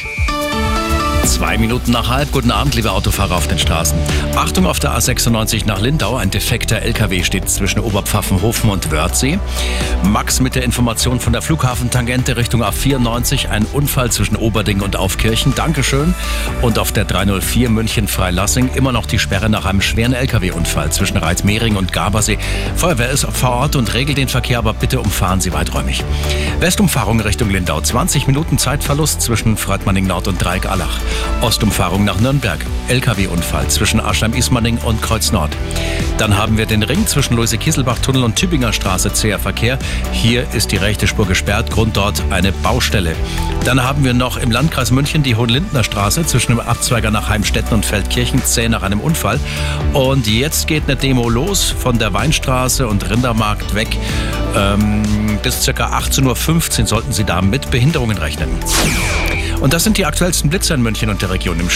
lot. Zwei Minuten nach halb. Guten Abend, liebe Autofahrer auf den Straßen. Achtung auf der A96 nach Lindau. Ein defekter LKW steht zwischen Oberpfaffenhofen und Wörthsee. Max mit der Information von der Flughafentangente Richtung A94. Ein Unfall zwischen Oberding und Aufkirchen. Dankeschön. Und auf der 304 München-Freilassing immer noch die Sperre nach einem schweren LKW-Unfall zwischen Reitmehring und Gabersee. Feuerwehr ist vor Ort und regelt den Verkehr, aber bitte umfahren Sie weiträumig. Westumfahrung Richtung Lindau. 20 Minuten Zeitverlust zwischen Freudmanning Nord und Dreieck-Allach. Ostumfahrung nach Nürnberg. LKW-Unfall zwischen Aschheim-Ismaning und Kreuz Nord. Dann haben wir den Ring zwischen Luise-Kieselbach-Tunnel und Tübinger Straße, zäher Verkehr. Hier ist die rechte Spur gesperrt, Grund dort eine Baustelle. Dann haben wir noch im Landkreis München die Hohenlindner Straße zwischen dem Abzweiger nach Heimstetten und Feldkirchen, zäh nach einem Unfall. Und jetzt geht eine Demo los von der Weinstraße und Rindermarkt weg. Ähm, bis ca. 18.15 Uhr sollten Sie da mit Behinderungen rechnen. Und das sind die aktuellsten Blitzer in München und der Region. Im